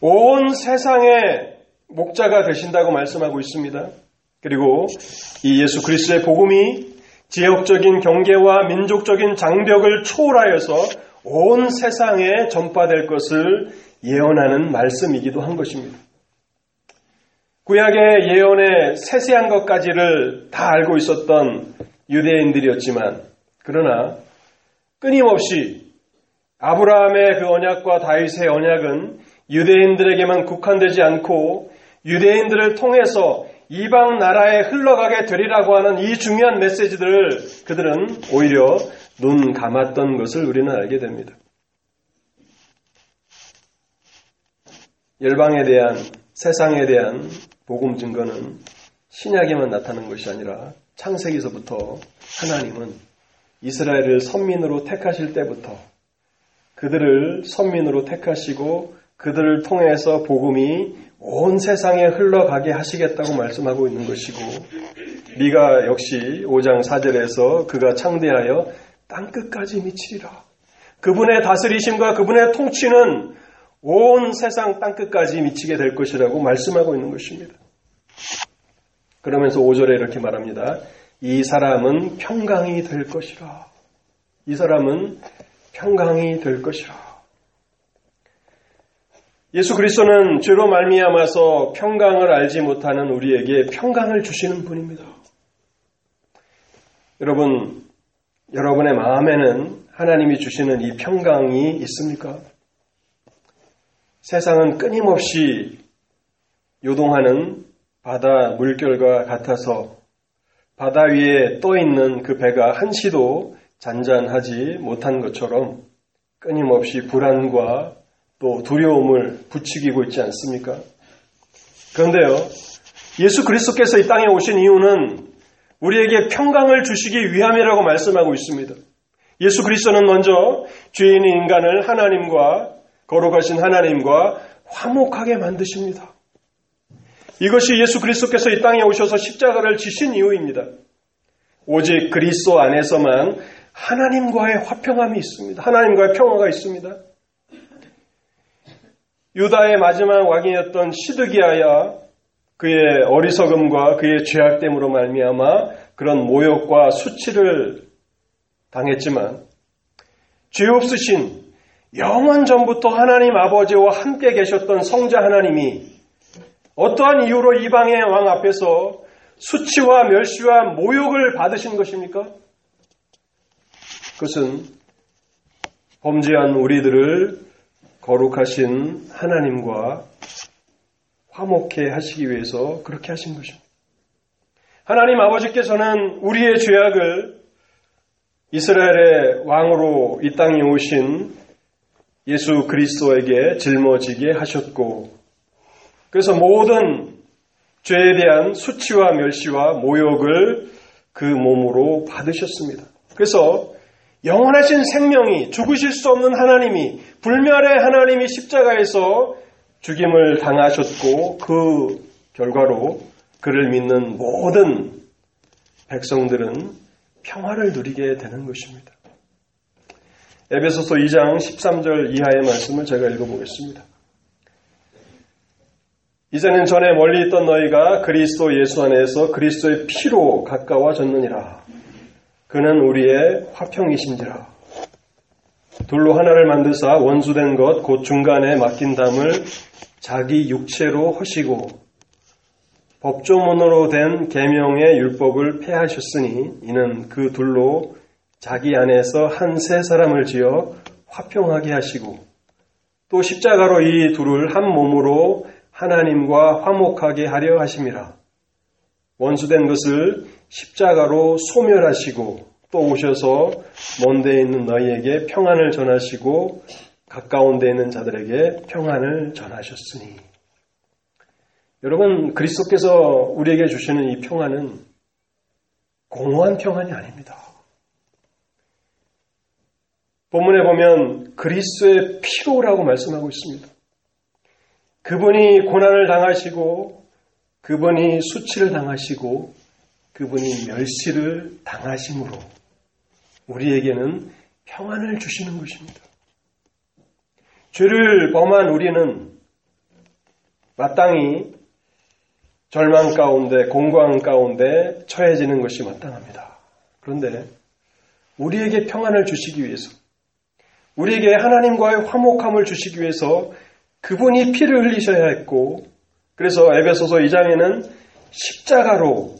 온 세상의 목자가 되신다고 말씀하고 있습니다. 그리고 이 예수 그리스도의 복음이 지역적인 경계와 민족적인 장벽을 초월하여서 온 세상에 전파될 것을 예언하는 말씀이기도 한 것입니다. 구약의 예언의 세세한 것까지를 다 알고 있었던 유대인들이었지만 그러나 끊임없이 아브라함의 그 언약과 다윗의 언약은 유대인들에게만 국한되지 않고 유대인들을 통해서 이방 나라에 흘러가게 되리라고 하는 이 중요한 메시지들을 그들은 오히려 눈 감았던 것을 우리는 알게 됩니다. 열방에 대한 세상에 대한 복음 증거는 신약에만 나타난 것이 아니라 창세기서부터 하나님은 이스라엘을 선민으로 택하실 때부터 그들을 선민으로 택하시고 그들을 통해서 복음이 온 세상에 흘러가게 하시겠다고 말씀하고 있는 것이고 미가 역시 5장 4절에서 그가 창대하여 땅 끝까지 미치리라. 그분의 다스리심과 그분의 통치는 온 세상 땅 끝까지 미치게 될 것이라고 말씀하고 있는 것입니다. 그러면서 5절에 이렇게 말합니다. 이 사람은 평강이 될 것이라. 이 사람은 평강이 될 것이라. 예수 그리스도는 죄로 말미암아서 평강을 알지 못하는 우리에게 평강을 주시는 분입니다. 여러분, 여러분의 마음에는 하나님이 주시는 이 평강이 있습니까? 세상은 끊임없이 요동하는 바다 물결과 같아서 바다 위에 떠 있는 그 배가 한시도 잔잔하지 못한 것처럼 끊임없이 불안과 또 두려움을 부추기고 있지 않습니까? 그런데요, 예수 그리스도께서 이 땅에 오신 이유는 우리에게 평강을 주시기 위함이라고 말씀하고 있습니다. 예수 그리스도는 먼저 죄인인 인간을 하나님과 거룩하신 하나님과 화목하게 만드십니다. 이것이 예수 그리스도께서 이 땅에 오셔서 십자가를 지신 이유입니다. 오직 그리스도 안에서만 하나님과의 화평함이 있습니다. 하나님과의 평화가 있습니다. 유다의 마지막 왕이었던 시드기야야 그의 어리석음과 그의 죄악됨으로 말미암아 그런 모욕과 수치를 당했지만 죄 없으신 영원 전부터 하나님 아버지와 함께 계셨던 성자 하나님이 어떠한 이유로 이방의 왕 앞에서 수치와 멸시와 모욕을 받으신 것입니까? 그것은 범죄한 우리들을 거룩하신 하나님과 화목해 하시기 위해서 그렇게 하신 것입니다. 하나님 아버지께서는 우리의 죄악을 이스라엘의 왕으로 이 땅에 오신 예수 그리스도에게 짊어지게 하셨고 그래서 모든 죄에 대한 수치와 멸시와 모욕을 그 몸으로 받으셨습니다. 그래서 영원하신 생명이 죽으실 수 없는 하나님이 불멸의 하나님이 십자가에서 죽임을 당하셨고 그 결과로 그를 믿는 모든 백성들은 평화를 누리게 되는 것입니다. 에베소서 2장 13절 이하의 말씀을 제가 읽어보겠습니다. 이제는 전에 멀리 있던 너희가 그리스도 예수 안에서 그리스도의 피로 가까워졌느니라. 그는 우리의 화평이신지라. 둘로 하나를 만드사 원수된 것 곧 중간에 맡긴 담을 자기 육체로 허시고 법조문으로 된 계명의 율법을 폐하셨으니 이는 그 둘로 자기 안에서 한 세 사람을 지어 화평하게 하시고 또 십자가로 이 둘을 한 몸으로 하나님과 화목하게 하려 하심이라. 원수된 것을 십자가로 소멸하시고 또 오셔서 먼데 있는 너희에게 평안을 전하시고 가까운 데 있는 자들에게 평안을 전하셨으니. 여러분, 그리스도께서 우리에게 주시는 이 평안은 공허한 평안이 아닙니다. 본문에 보면 그리스도의 피로라고 말씀하고 있습니다. 그분이 고난을 당하시고 그분이 수치를 당하시고 그분이 멸시를 당하심으로 우리에게는 평안을 주시는 것입니다. 죄를 범한 우리는 마땅히 절망 가운데, 공광 가운데 처해지는 것이 마땅합니다. 그런데 우리에게 평안을 주시기 위해서, 우리에게 하나님과의 화목함을 주시기 위해서 그분이 피를 흘리셔야 했고, 그래서 에베소서 2장에는 십자가로,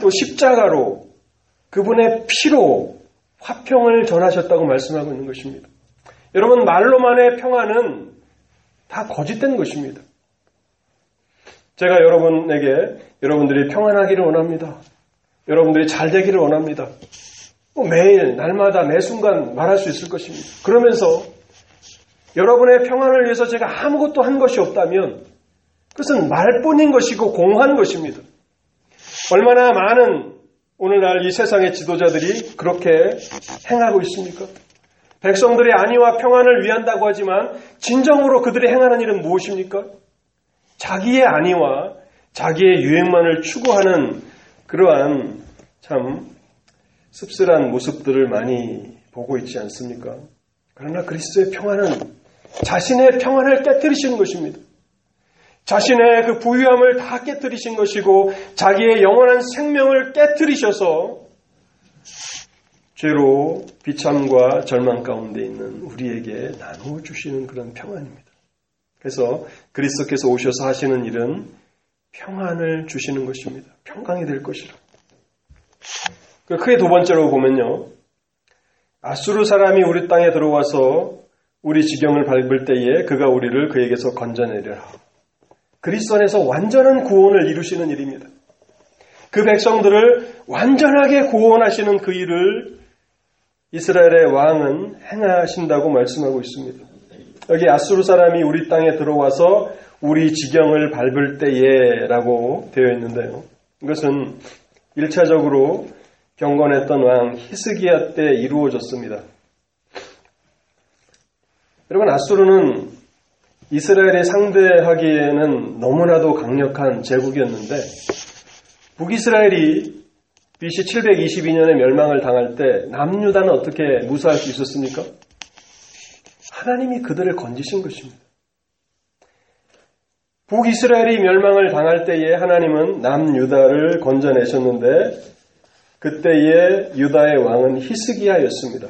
또 십자가로 그분의 피로 화평을 전하셨다고 말씀하고 있는 것입니다. 여러분, 말로만의 평안은 다 거짓된 것입니다. 제가 여러분에게 여러분들이 평안하기를 원합니다. 여러분들이 잘 되기를 원합니다. 뭐 매일, 날마다, 매 순간 말할 수 있을 것입니다. 그러면서 여러분의 평안을 위해서 제가 아무것도 한 것이 없다면 그것은 말뿐인 것이고 공한 것입니다. 얼마나 많은 오늘날 이 세상의 지도자들이 그렇게 행하고 있습니까? 백성들의 안위와 평안을 위한다고 하지만 진정으로 그들이 행하는 일은 무엇입니까? 자기의 안위와 자기의 유행만을 추구하는 그러한 참 씁쓸한 모습들을 많이 보고 있지 않습니까? 그러나 그리스도의 평안은 자신의 평안을 깨뜨리시는 것입니다. 자신의 그 부유함을 다 깨뜨리신 것이고 자기의 영원한 생명을 깨뜨리셔서 죄로 비참과 절망 가운데 있는 우리에게 나누어 주시는 그런 평안입니다. 그래서 그리스도께서 오셔서 하시는 일은 평안을 주시는 것입니다. 평강이 될 것이라. 그 크게 두 번째로 보면요. 아수르 사람이 우리 땅에 들어와서 우리 지경을 밟을 때에 그가 우리를 그에게서 건져내리라. 그리스도 안에서 완전한 구원을 이루시는 일입니다. 그 백성들을 완전하게 구원하시는 그 일을 이스라엘의 왕은 행하신다고 말씀하고 있습니다. 여기 아수르 사람이 우리 땅에 들어와서 우리 지경을 밟을 때에라고 되어 있는데요. 이것은 1차적으로 경건했던 왕 히스기야 때 이루어졌습니다. 여러분 아수르는 이스라엘에 상대하기에는 너무나도 강력한 제국이었는데 북이스라엘이 BC 722년에 멸망을 당할 때 남유다는 어떻게 무사할 수 있었습니까? 하나님이 그들을 건지신 것입니다. 북이스라엘이 멸망을 당할 때에 하나님은 남유다를 건져내셨는데 그때의 유다의 왕은 히스기야였습니다.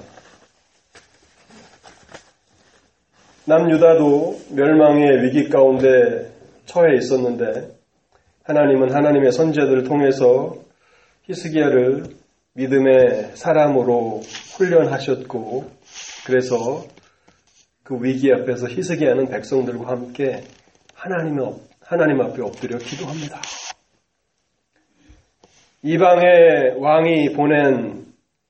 남유다도 멸망의 위기 가운데 처해 있었는데 하나님은 하나님의 선제들을 통해서 히스기야를 믿음의 사람으로 훈련하셨고 그래서 그 위기 앞에서 히스기야는 백성들과 함께 하나님의, 하나님 앞에 엎드려 기도합니다. 이방의 왕이 보낸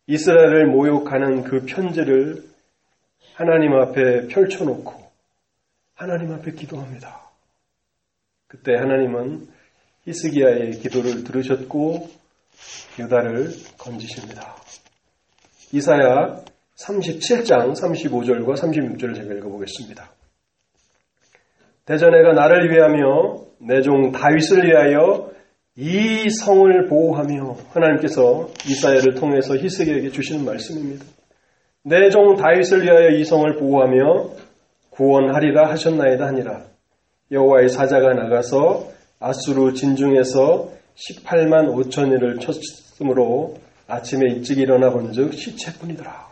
이스라엘을 모욕하는 그 편지를 하나님 앞에 펼쳐놓고 하나님 앞에 기도합니다. 그때 하나님은 히스기야의 기도를 들으셨고 유다를 건지십니다. 이사야 37장 35절과 36절을 제가 읽어보겠습니다. 대전에가 나를 위하며 내종 다윗을 위하여 이 성을 보호하며 하나님께서 이사야를 통해서 히스기에게 주시는 말씀입니다. 내 종 다윗을 위하여 이 성을 보호하며 구원하리라 하셨나이다 하니라. 여호와의 사자가 나가서 아수르 진중에서 18만 5천 일을 쳤으므로 아침에 일찍 일어나 본즉 시체뿐이더라.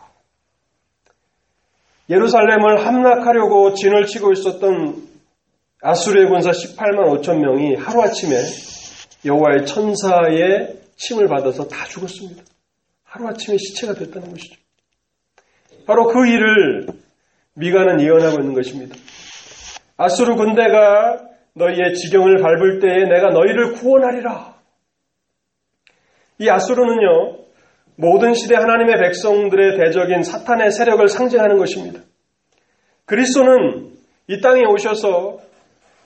예루살렘을 함락하려고 진을 치고 있었던 아수르의 군사 18만 5천 명이 하루아침에 여호와의 천사의 침을 받아서 다 죽었습니다. 하루아침에 시체가 됐다는 것이죠. 바로 그 일을 미가는 예언하고 있는 것입니다. 아수르 군대가 너희의 지경을 밟을 때에 내가 너희를 구원하리라. 이 아수르는요, 모든 시대 하나님의 백성들의 대적인 사탄의 세력을 상징하는 것입니다. 그리스도는 이 땅에 오셔서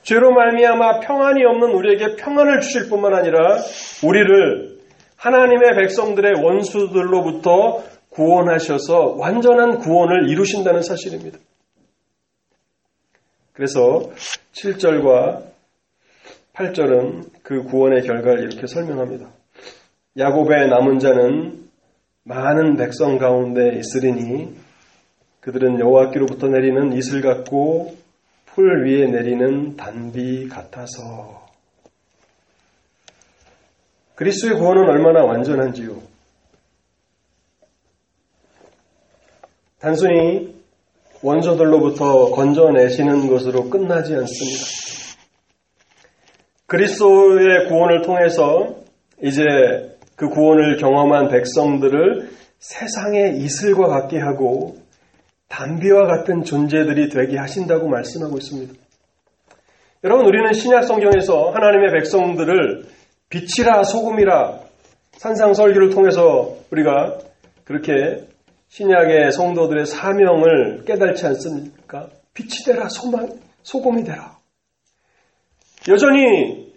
죄로 말미암아 평안이 없는 우리에게 평안을 주실 뿐만 아니라 우리를 하나님의 백성들의 원수들로부터 구원하셔서 완전한 구원을 이루신다는 사실입니다. 그래서 7절과 8절은 그 구원의 결과를 이렇게 설명합니다. 야곱의 남은 자는 많은 백성 가운데 있으리니 그들은 여호와께로부터 내리는 이슬 같고 풀 위에 내리는 단비 같아서 그리스도의 구원은 얼마나 완전한지요. 단순히 원조들로부터 건져내시는 것으로 끝나지 않습니다. 그리스도의 구원을 통해서 이제 그 구원을 경험한 백성들을 세상의 이슬과 같게 하고 담비와 같은 존재들이 되게 하신다고 말씀하고 있습니다. 여러분, 우리는 신약 성경에서 하나님의 백성들을 빛이라 소금이라 산상설교를 통해서 우리가 그렇게 신약의 성도들의 사명을 깨달지 않습니까? 빛이 되라, 소망, 소금이 되라. 여전히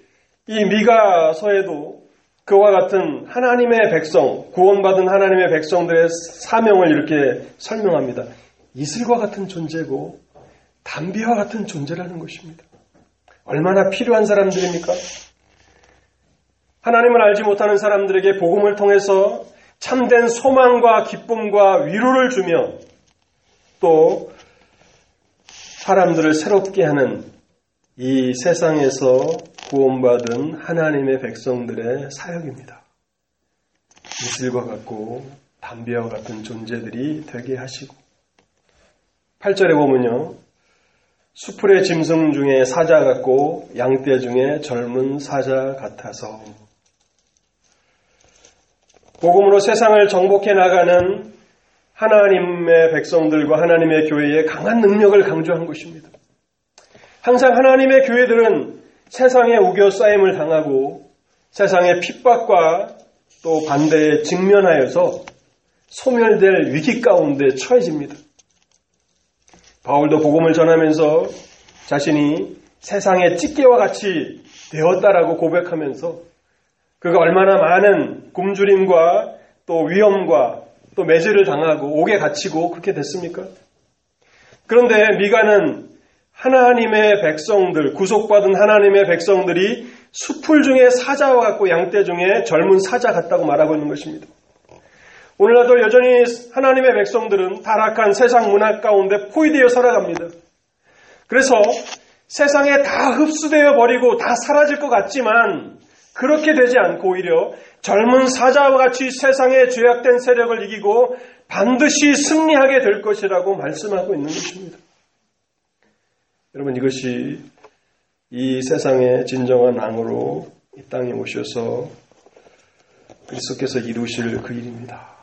이 미가서에도 그와 같은 하나님의 백성, 구원받은 하나님의 백성들의 사명을 이렇게 설명합니다. 이슬과 같은 존재고 담비와 같은 존재라는 것입니다. 얼마나 필요한 사람들입니까? 하나님을 알지 못하는 사람들에게 복음을 통해서 참된 소망과 기쁨과 위로를 주며 또 사람들을 새롭게 하는 이 세상에서 구원받은 하나님의 백성들의 사역입니다. 이슬과 같고 담비와 같은 존재들이 되게 하시고 8절에 보면요. 수풀의 짐승 중에 사자 같고 양떼 중에 젊은 사자 같아서 복음으로 세상을 정복해 나가는 하나님의 백성들과 하나님의 교회의 강한 능력을 강조한 것입니다. 항상 하나님의 교회들은 세상의 우겨 싸임을 당하고 세상의 핍박과 또 반대에 직면하여서 소멸될 위기 가운데 처해집니다. 바울도 복음을 전하면서 자신이 세상의 찌개와 같이 되었다라고 고백하면서 그가 얼마나 많은 굶주림과 또 위험과 또 매질을 당하고 옥에 갇히고 그렇게 됐습니까? 그런데 미가는 하나님의 백성들, 구속받은 하나님의 백성들이 수풀 중에 사자와 같고 양떼 중에 젊은 사자 같다고 말하고 있는 것입니다. 오늘날도 여전히 하나님의 백성들은 타락한 세상 문화 가운데 포위되어 살아갑니다. 그래서 세상에 다 흡수되어 버리고 다 사라질 것 같지만 그렇게 되지 않고 오히려 젊은 사자와 같이 세상의 죄악된 세력을 이기고 반드시 승리하게 될 것이라고 말씀하고 있는 것입니다. 여러분 이것이 이 세상의 진정한 왕으로 이 땅에 오셔서 그리스도께서 이루실 그 일입니다.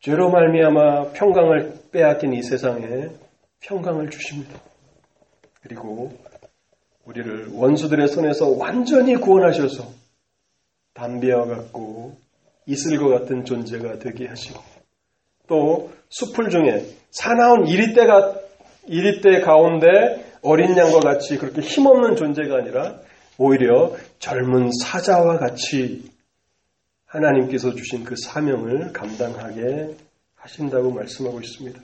죄로 말미암아 평강을 빼앗긴 이 세상에 평강을 주십니다. 그리고 우리를 원수들의 손에서 완전히 구원하셔서 담배와 같고 이슬과 같은 존재가 되게 하시고 또 숲풀 중에 사나운 이리떼가 이리떼 가운데 어린 양과 같이 그렇게 힘없는 존재가 아니라 오히려 젊은 사자와 같이 하나님께서 주신 그 사명을 감당하게 하신다고 말씀하고 있습니다.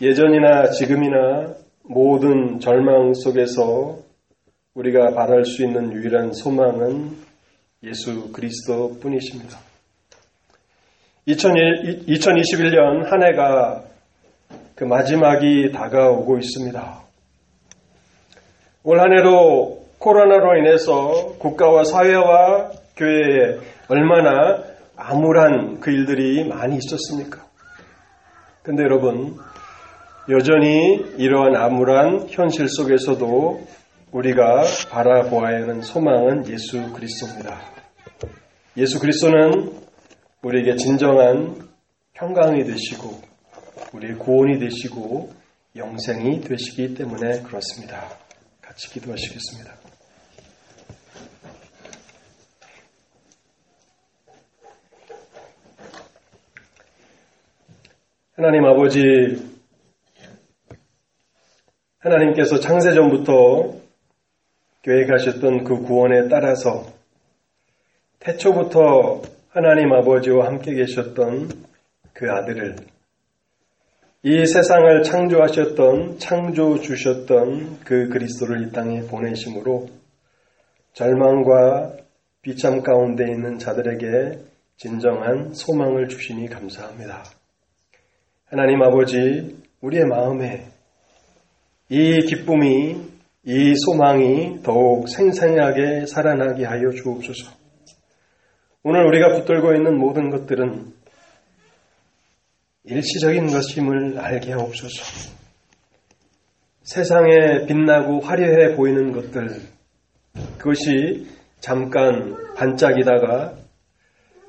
예전이나 지금이나 모든 절망 속에서 우리가 바랄 수 있는 유일한 소망은 예수 그리스도 뿐이십니다. 2021년 한 해가 그 마지막이 다가오고 있습니다. 올 한 해로 코로나로 인해서 국가와 사회와 교회에 얼마나 암울한 그 일들이 많이 있었습니까? 근데 여러분, 여전히 이러한 암울한 현실 속에서도 우리가 바라보아야 하는 소망은 예수 그리스도입니다. 예수 그리스도는 우리에게 진정한 평강이 되시고 우리의 구원이 되시고 영생이 되시기 때문에 그렇습니다. 같이 기도하시겠습니다. 하나님 아버지, 하나님께서 창세전부터 계획하셨던 그 구원에 따라서 태초부터 하나님 아버지와 함께 계셨던 그 아들을 이 세상을 창조하셨던 창조 주셨던 그 그리스도를 이 땅에 보내심으로 절망과 비참 가운데 있는 자들에게 진정한 소망을 주시니 감사합니다. 하나님 아버지, 우리의 마음에 이 기쁨이, 이 소망이 더욱 생생하게 살아나게 하여 주옵소서. 오늘 우리가 붙들고 있는 모든 것들은 일시적인 것임을 알게 하옵소서. 세상에 빛나고 화려해 보이는 것들, 그것이 잠깐 반짝이다가,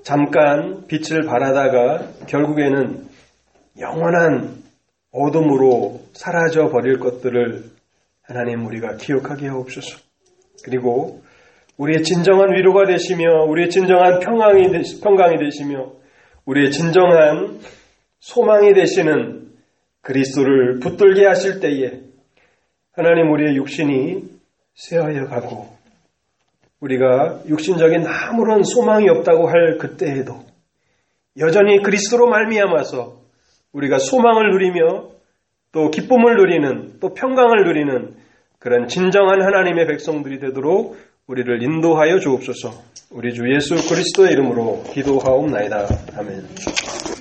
잠깐 빛을 발하다가 결국에는 영원한 어둠으로 사라져 버릴 것들을 하나님 우리가 기억하게 하옵소서. 그리고 우리의 진정한 위로가 되시며 우리의 진정한 평강이, 되시, 평강이 되시며 우리의 진정한 소망이 되시는 그리스도를 붙들게 하실 때에 하나님 우리의 육신이 쇠하여 가고 우리가 육신적인 아무런 소망이 없다고 할 그때에도 여전히 그리스도로 말미암아서 우리가 소망을 누리며 또 기쁨을 누리는 또 평강을 누리는 그런 진정한 하나님의 백성들이 되도록 우리를 인도하여 주옵소서. 우리 주 예수 그리스도의 이름으로 기도하옵나이다. 아멘.